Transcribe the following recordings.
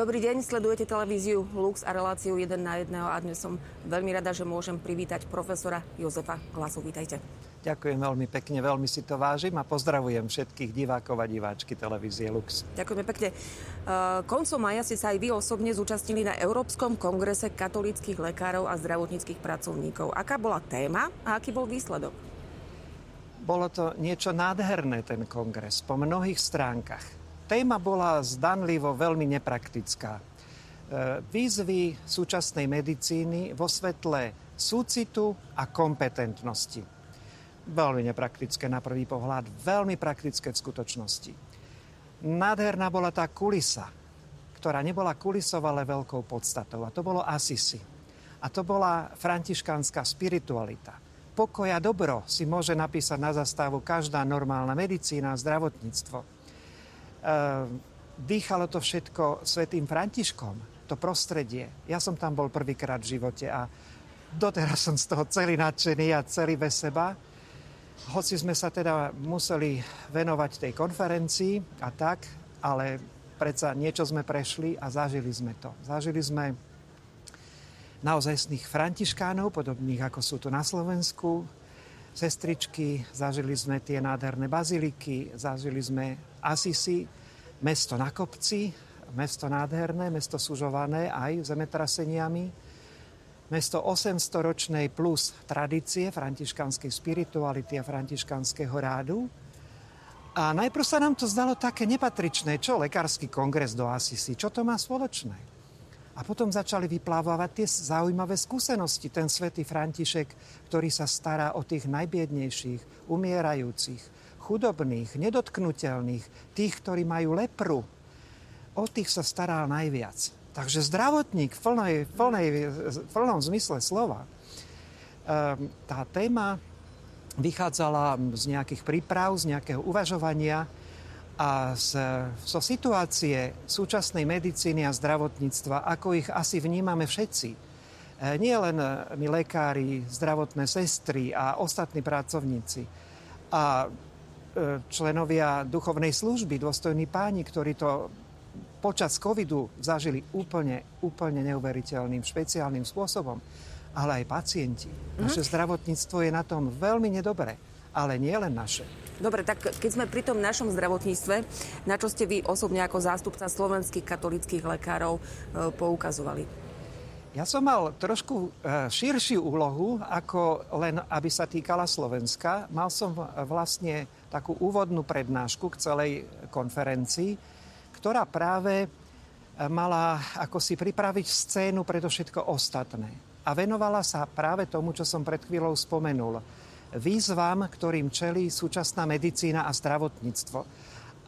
Dobrý deň, sledujete televíziu Lux a reláciu 1 na 1 a dnes som veľmi rada, že môžem privítať profesora Jozefa Glasu. Vítajte. Ďakujem veľmi pekne, veľmi si to vážim a pozdravujem všetkých divákov a diváčky televízie Lux. Ďakujeme pekne. Uh, koncom maja ste sa aj vy osobne zúčastnili na Európskom kongrese katolických lekárov a zdravotníckých pracovníkov. Aká bola téma a aký bol výsledok? Bolo to niečo nádherné, ten kongres, po mnohých stránkach téma bola zdanlivo veľmi nepraktická. E, výzvy súčasnej medicíny vo svetle súcitu a kompetentnosti. Veľmi nepraktické na prvý pohľad, veľmi praktické v skutočnosti. Nádherná bola tá kulisa, ktorá nebola kulisou, ale veľkou podstatou. A to bolo Asisi. A to bola františkánska spiritualita. Pokoj a dobro si môže napísať na zastávu každá normálna medicína a zdravotníctvo dýchalo to všetko svetým Františkom, to prostredie. Ja som tam bol prvýkrát v živote a doteraz som z toho celý nadšený a celý bez seba. Hoci sme sa teda museli venovať tej konferencii a tak, ale predsa niečo sme prešli a zažili sme to. Zažili sme naozajstných františkánov, podobných ako sú tu na Slovensku, sestričky, zažili sme tie nádherné baziliky, zažili sme Asisi, mesto na kopci, mesto nádherné, mesto sužované aj zemetraseniami, mesto 800-ročnej plus tradície františkanskej spirituality a františkanského rádu. A najprv sa nám to zdalo také nepatričné, čo lekársky kongres do Asisi, čo to má spoločné. A potom začali vyplávať tie zaujímavé skúsenosti. Ten svätý František, ktorý sa stará o tých najbiednejších, umierajúcich, chudobných, nedotknutelných, tých, ktorí majú lepru. O tých sa staral najviac. Takže zdravotník v, plnej, plnej, plnom zmysle slova. Ehm, tá téma vychádzala z nejakých príprav, z nejakého uvažovania a z, zo situácie súčasnej medicíny a zdravotníctva, ako ich asi vnímame všetci. E, nie len my lekári, zdravotné sestry a ostatní pracovníci. A E, členovia duchovnej služby, dôstojní páni, ktorí to počas covidu zažili úplne, úplne neuveriteľným, špeciálnym spôsobom, ale aj pacienti. Mm-hmm. Naše zdravotníctvo je na tom veľmi nedobre, ale nie len naše. Dobre, tak keď sme pri tom našom zdravotníctve, na čo ste vy osobne ako zástupca slovenských katolických lekárov e, poukazovali? Ja som mal trošku e, širšiu úlohu, ako len aby sa týkala Slovenska. Mal som vlastne takú úvodnú prednášku k celej konferencii, ktorá práve e, mala ako si pripraviť scénu všetko ostatné. A venovala sa práve tomu, čo som pred chvíľou spomenul. Výzvam, ktorým čelí súčasná medicína a zdravotníctvo.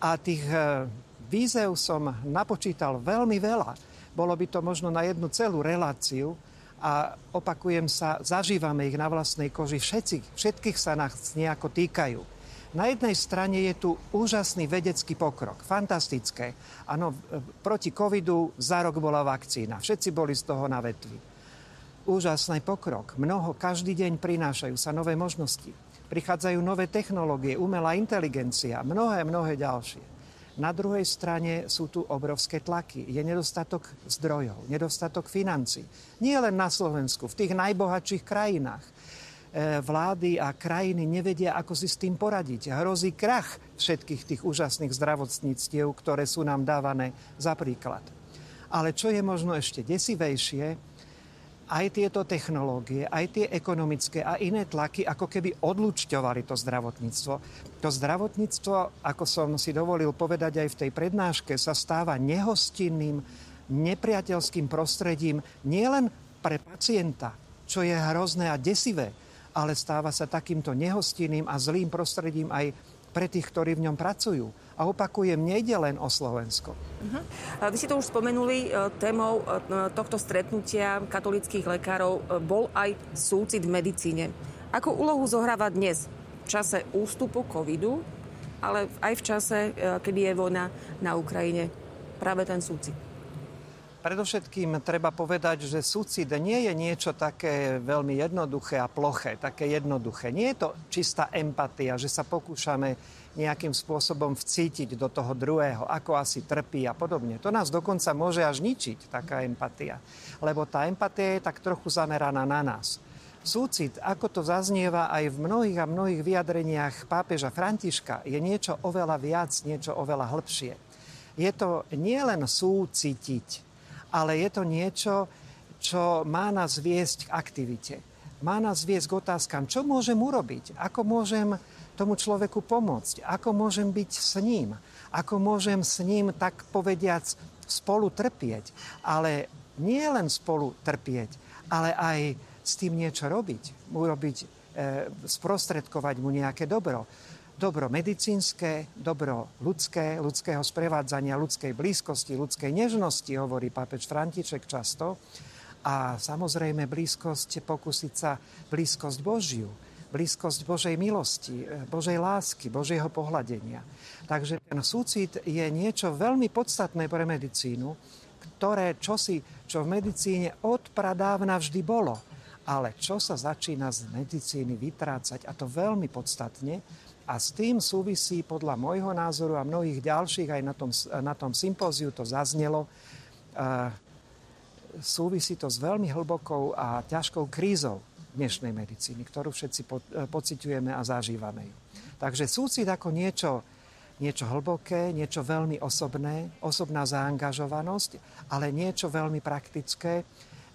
A tých e, výzev som napočítal veľmi veľa. Bolo by to možno na jednu celú reláciu, a opakujem sa, zažívame ich na vlastnej koži. Všetci, všetkých sa nás nejako týkajú. Na jednej strane je tu úžasný vedecký pokrok, fantastické. Áno, proti covidu za rok bola vakcína, všetci boli z toho na vetvi. Úžasný pokrok, mnoho, každý deň prinášajú sa nové možnosti. Prichádzajú nové technológie, umelá inteligencia, mnohé, mnohé ďalšie. Na druhej strane sú tu obrovské tlaky. Je nedostatok zdrojov, nedostatok financí. Nie len na Slovensku, v tých najbohatších krajinách E, vlády a krajiny nevedia, ako si s tým poradiť. Hrozí krach všetkých tých úžasných zdravotníctiev, ktoré sú nám dávané za príklad. Ale čo je možno ešte desivejšie, aj tieto technológie, aj tie ekonomické a iné tlaky ako keby odlučťovali to zdravotníctvo. To zdravotníctvo, ako som si dovolil povedať aj v tej prednáške, sa stáva nehostinným, nepriateľským prostredím nielen pre pacienta, čo je hrozné a desivé, ale stáva sa takýmto nehostinným a zlým prostredím aj pre tých, ktorí v ňom pracujú. A opakujem, nejde len o Slovensko. Uh-huh. Vy si to už spomenuli, e, témou e, tohto stretnutia katolických lekárov e, bol aj súcit v medicíne. Ako úlohu zohráva dnes v čase ústupu covidu, ale aj v čase, kedy je vojna na Ukrajine, práve ten súcit? Predovšetkým treba povedať, že súcit nie je niečo také veľmi jednoduché a ploché, také jednoduché. Nie je to čistá empatia, že sa pokúšame nejakým spôsobom vcítiť do toho druhého, ako asi trpí a podobne. To nás dokonca môže až ničiť, taká empatia. Lebo tá empatia je tak trochu zameraná na nás. Súcit, ako to zaznieva aj v mnohých a mnohých vyjadreniach pápeža Františka, je niečo oveľa viac, niečo oveľa hĺbšie. Je to nielen súcitiť, ale je to niečo, čo má nás viesť k aktivite. Má nás viesť k otázkam, čo môžem urobiť, ako môžem tomu človeku pomôcť, ako môžem byť s ním, ako môžem s ním, tak povediac, spolu trpieť. Ale nie len spolu trpieť, ale aj s tým niečo robiť. Urobiť, e, sprostredkovať mu nejaké dobro dobro medicínske, dobro ľudské, ľudského sprevádzania, ľudskej blízkosti, ľudskej nežnosti, hovorí pápež František často. A samozrejme blízkosť, pokúsiť sa blízkosť Božiu, blízkosť Božej milosti, Božej lásky, Božieho pohľadenia. Takže ten súcit je niečo veľmi podstatné pre medicínu, ktoré čosi, čo v medicíne od vždy bolo. Ale čo sa začína z medicíny vytrácať, a to veľmi podstatne, a s tým súvisí podľa môjho názoru a mnohých ďalších, aj na tom, na tom sympóziu to zaznelo, súvisí to s veľmi hlbokou a ťažkou krízou dnešnej medicíny, ktorú všetci po, pociťujeme a zažívame ju. Takže súcit ako niečo, niečo hlboké, niečo veľmi osobné, osobná zaangažovanosť, ale niečo veľmi praktické,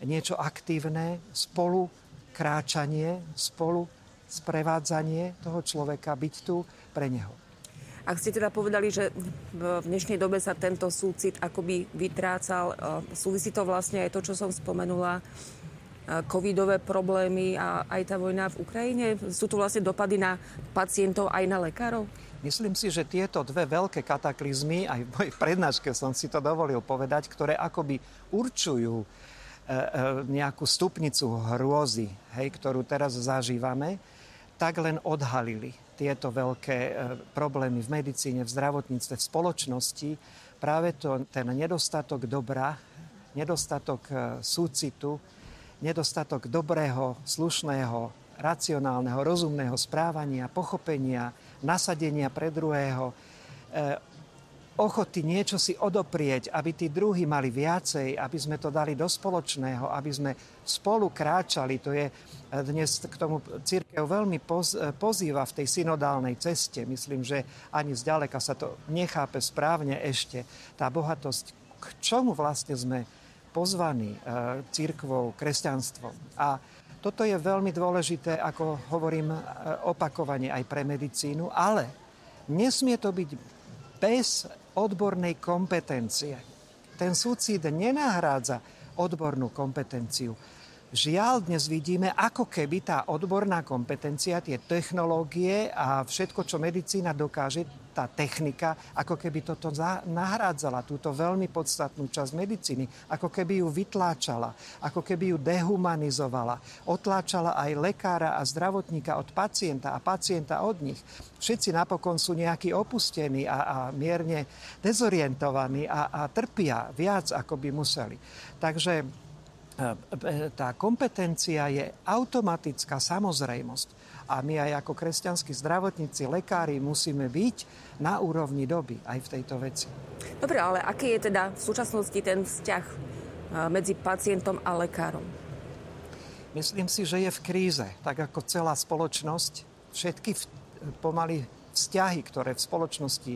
niečo aktívne, spolu kráčanie, spolu sprevádzanie toho človeka, byť tu pre neho. Ak ste teda povedali, že v dnešnej dobe sa tento súcit akoby vytrácal, e, súvisí to vlastne aj to, čo som spomenula, e, covidové problémy a aj tá vojna v Ukrajine? Sú tu vlastne dopady na pacientov aj na lekárov? Myslím si, že tieto dve veľké kataklizmy, aj v mojej prednáške som si to dovolil povedať, ktoré akoby určujú e, nejakú stupnicu hrôzy, hej, ktorú teraz zažívame, tak len odhalili tieto veľké e, problémy v medicíne, v zdravotníctve, v spoločnosti. Práve to, ten nedostatok dobra, nedostatok e, súcitu, nedostatok dobrého, slušného, racionálneho, rozumného správania, pochopenia, nasadenia pre druhého, e, ochoty niečo si odoprieť, aby tí druhí mali viacej, aby sme to dali do spoločného, aby sme spolu kráčali. To je eh, dnes k tomu církev veľmi eh, pozýva v tej synodálnej ceste. Myslím, že ani zďaleka sa to nechápe správne ešte. Tá bohatosť, k čomu vlastne sme pozvaní eh, církvou, kresťanstvom. A toto je veľmi dôležité, ako hovorím opakovane aj pre medicínu, ale nesmie to byť bez odbornej kompetencie. Ten súcit nenahrádza odbornú kompetenciu. Žiaľ, dnes vidíme, ako keby tá odborná kompetencia, tie technológie a všetko, čo medicína dokáže, tá technika, ako keby toto nahrádzala, túto veľmi podstatnú časť medicíny, ako keby ju vytláčala, ako keby ju dehumanizovala, otláčala aj lekára a zdravotníka od pacienta a pacienta od nich. Všetci napokon sú nejakí opustení a, a mierne dezorientovaní a, a trpia viac, ako by museli. Takže tá kompetencia je automatická samozrejmosť. A my aj ako kresťanskí zdravotníci, lekári musíme byť na úrovni doby aj v tejto veci. Dobre, ale aký je teda v súčasnosti ten vzťah medzi pacientom a lekárom? Myslím si, že je v kríze, tak ako celá spoločnosť. Všetky v, pomaly vzťahy, ktoré v spoločnosti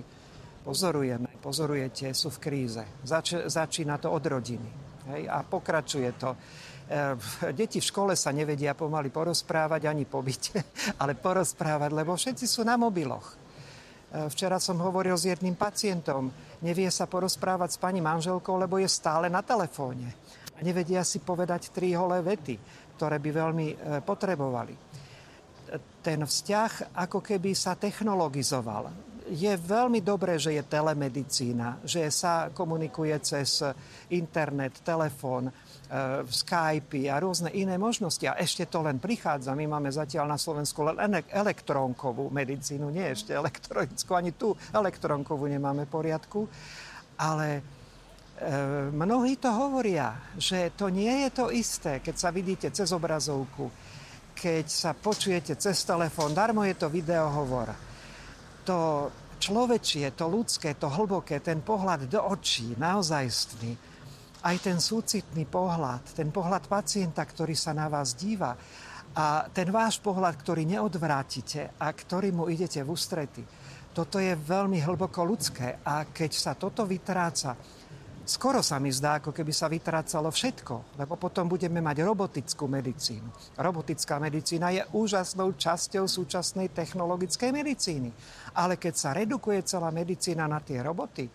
pozorujeme, pozorujete, sú v kríze. Zač, začína to od rodiny Hej, a pokračuje to. E, deti v škole sa nevedia pomaly porozprávať ani pobyť, ale porozprávať, lebo všetci sú na mobiloch. E, včera som hovoril s jedným pacientom, nevie sa porozprávať s pani manželkou, lebo je stále na telefóne. A nevedia si povedať tri holé vety, ktoré by veľmi e, potrebovali. Ten vzťah ako keby sa technologizoval je veľmi dobré, že je telemedicína, že sa komunikuje cez internet, telefón, e, Skype a rôzne iné možnosti. A ešte to len prichádza. My máme zatiaľ na Slovensku len elektrónkovú medicínu, nie ešte elektronickú, ani tú elektrónkovú nemáme poriadku. Ale mnohí to hovoria, že to nie je to isté, keď sa vidíte cez obrazovku, keď sa počujete cez telefón, darmo je to videohovor. To človečie, to ľudské, to hlboké, ten pohľad do očí, naozajstný, aj ten súcitný pohľad, ten pohľad pacienta, ktorý sa na vás díva a ten váš pohľad, ktorý neodvrátite a ktorý mu idete v ústrety. Toto je veľmi hlboko ľudské a keď sa toto vytráca, skoro sa mi zdá, ako keby sa vytrácalo všetko, lebo potom budeme mať robotickú medicínu. Robotická medicína je úžasnou časťou súčasnej technologickej medicíny. Ale keď sa redukuje celá medicína na tie roboty,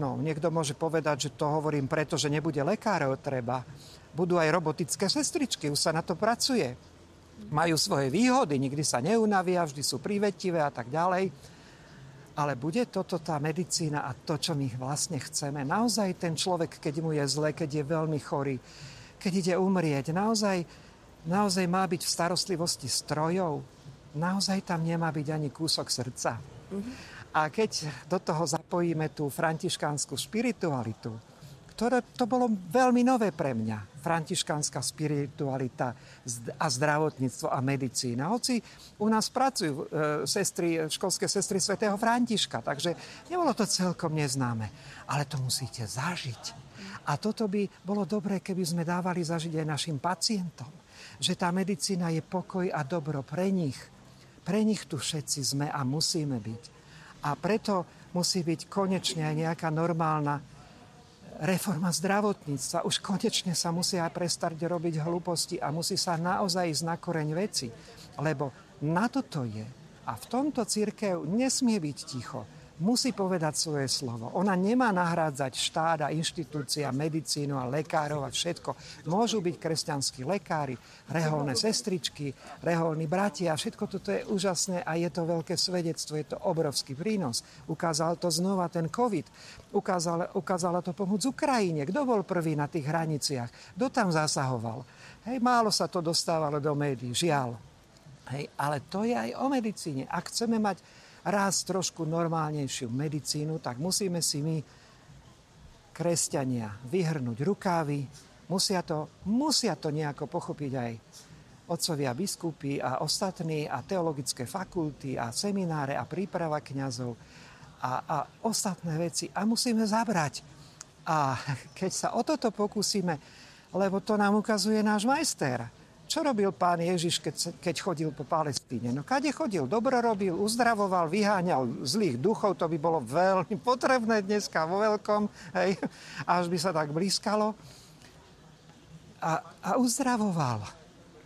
no niekto môže povedať, že to hovorím preto, že nebude lekárov treba. Budú aj robotické sestričky, už sa na to pracuje. Majú svoje výhody, nikdy sa neunavia, vždy sú privetivé a tak ďalej ale bude toto tá medicína a to, čo my vlastne chceme? Naozaj ten človek, keď mu je zle, keď je veľmi chorý, keď ide umrieť, naozaj, naozaj má byť v starostlivosti strojov? Naozaj tam nemá byť ani kúsok srdca? Mm-hmm. A keď do toho zapojíme tú františkánsku spiritualitu, ktoré to bolo veľmi nové pre mňa. Františkánska spiritualita a zdravotníctvo a medicína. Hoci u nás pracujú e, sestry, školské sestry svätého Františka, takže nebolo to celkom neznáme. Ale to musíte zažiť. A toto by bolo dobré, keby sme dávali zažiť aj našim pacientom. Že tá medicína je pokoj a dobro pre nich. Pre nich tu všetci sme a musíme byť. A preto musí byť konečne aj nejaká normálna reforma zdravotníctva. Už konečne sa musia prestať robiť hlúposti a musí sa naozaj ísť na koreň veci. Lebo na toto je. A v tomto církev nesmie byť ticho musí povedať svoje slovo. Ona nemá nahrádzať štát a inštitúcia, medicínu a lekárov a všetko. Môžu byť kresťanskí lekári, reholné sestričky, reholní bratia. Všetko toto je úžasné a je to veľké svedectvo, je to obrovský prínos. Ukázal to znova ten COVID. Ukázala, ukázala to pomoc Ukrajine. Kto bol prvý na tých hraniciach? Kto tam zasahoval? Hej, málo sa to dostávalo do médií, žiaľ. Hej, ale to je aj o medicíne. Ak chceme mať raz trošku normálnejšiu medicínu, tak musíme si my, kresťania, vyhrnúť rukávy. Musia to, musia to nejako pochopiť aj otcovia biskupy a ostatní a teologické fakulty a semináre a príprava kňazov a, a ostatné veci. A musíme zabrať. A keď sa o toto pokúsime, lebo to nám ukazuje náš majster, čo robil pán Ježiš, keď, keď chodil po Palestíne? No kade chodil? Dobro robil, uzdravoval, vyháňal zlých duchov, to by bolo veľmi potrebné dneska vo veľkom, hej, až by sa tak blízkalo. A, a uzdravoval.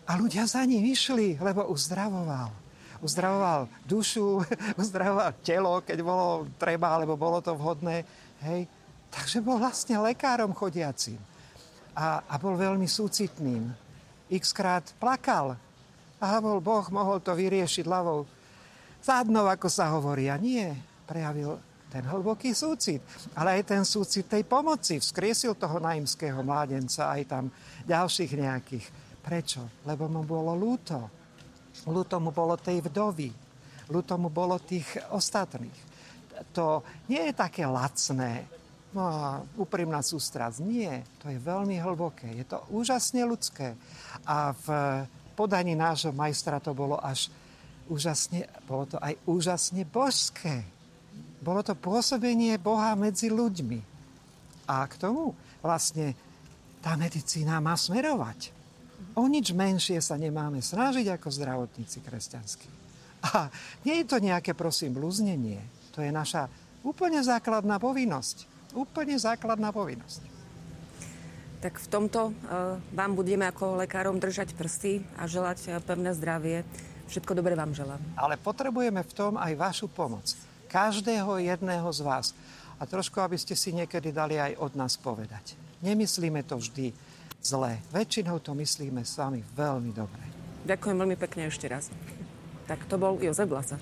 A ľudia za ním išli, lebo uzdravoval. Uzdravoval dušu, uzdravoval telo, keď bolo treba, alebo bolo to vhodné. Hej. Takže bol vlastne lekárom chodiacím. A, a bol veľmi súcitným x krát plakal. A bol Boh mohol to vyriešiť ľavou zádnou, ako sa hovorí. A nie, prejavil ten hlboký súcit, ale aj ten súcit tej pomoci. Vzkriesil toho naimského mládenca, aj tam ďalších nejakých. Prečo? Lebo mu bolo lúto. Lúto mu bolo tej vdovy. Lúto mu bolo tých ostatných. To nie je také lacné, no a úprimná sústrasť. Nie, to je veľmi hlboké. Je to úžasne ľudské. A v podaní nášho majstra to bolo až úžasne, bolo to aj úžasne božské. Bolo to pôsobenie Boha medzi ľuďmi. A k tomu vlastne tá medicína má smerovať. O nič menšie sa nemáme snažiť ako zdravotníci kresťanskí. A nie je to nejaké, prosím, blúznenie. To je naša úplne základná povinnosť. Úplne základná povinnosť. Tak v tomto uh, vám budeme ako lekárom držať prsty a želať uh, pevné zdravie. Všetko dobre vám želám. Ale potrebujeme v tom aj vašu pomoc. Každého jedného z vás. A trošku, aby ste si niekedy dali aj od nás povedať. Nemyslíme to vždy zle. Väčšinou to myslíme s vami veľmi dobre. Ďakujem veľmi pekne ešte raz. Tak to bol Jozef Blasa.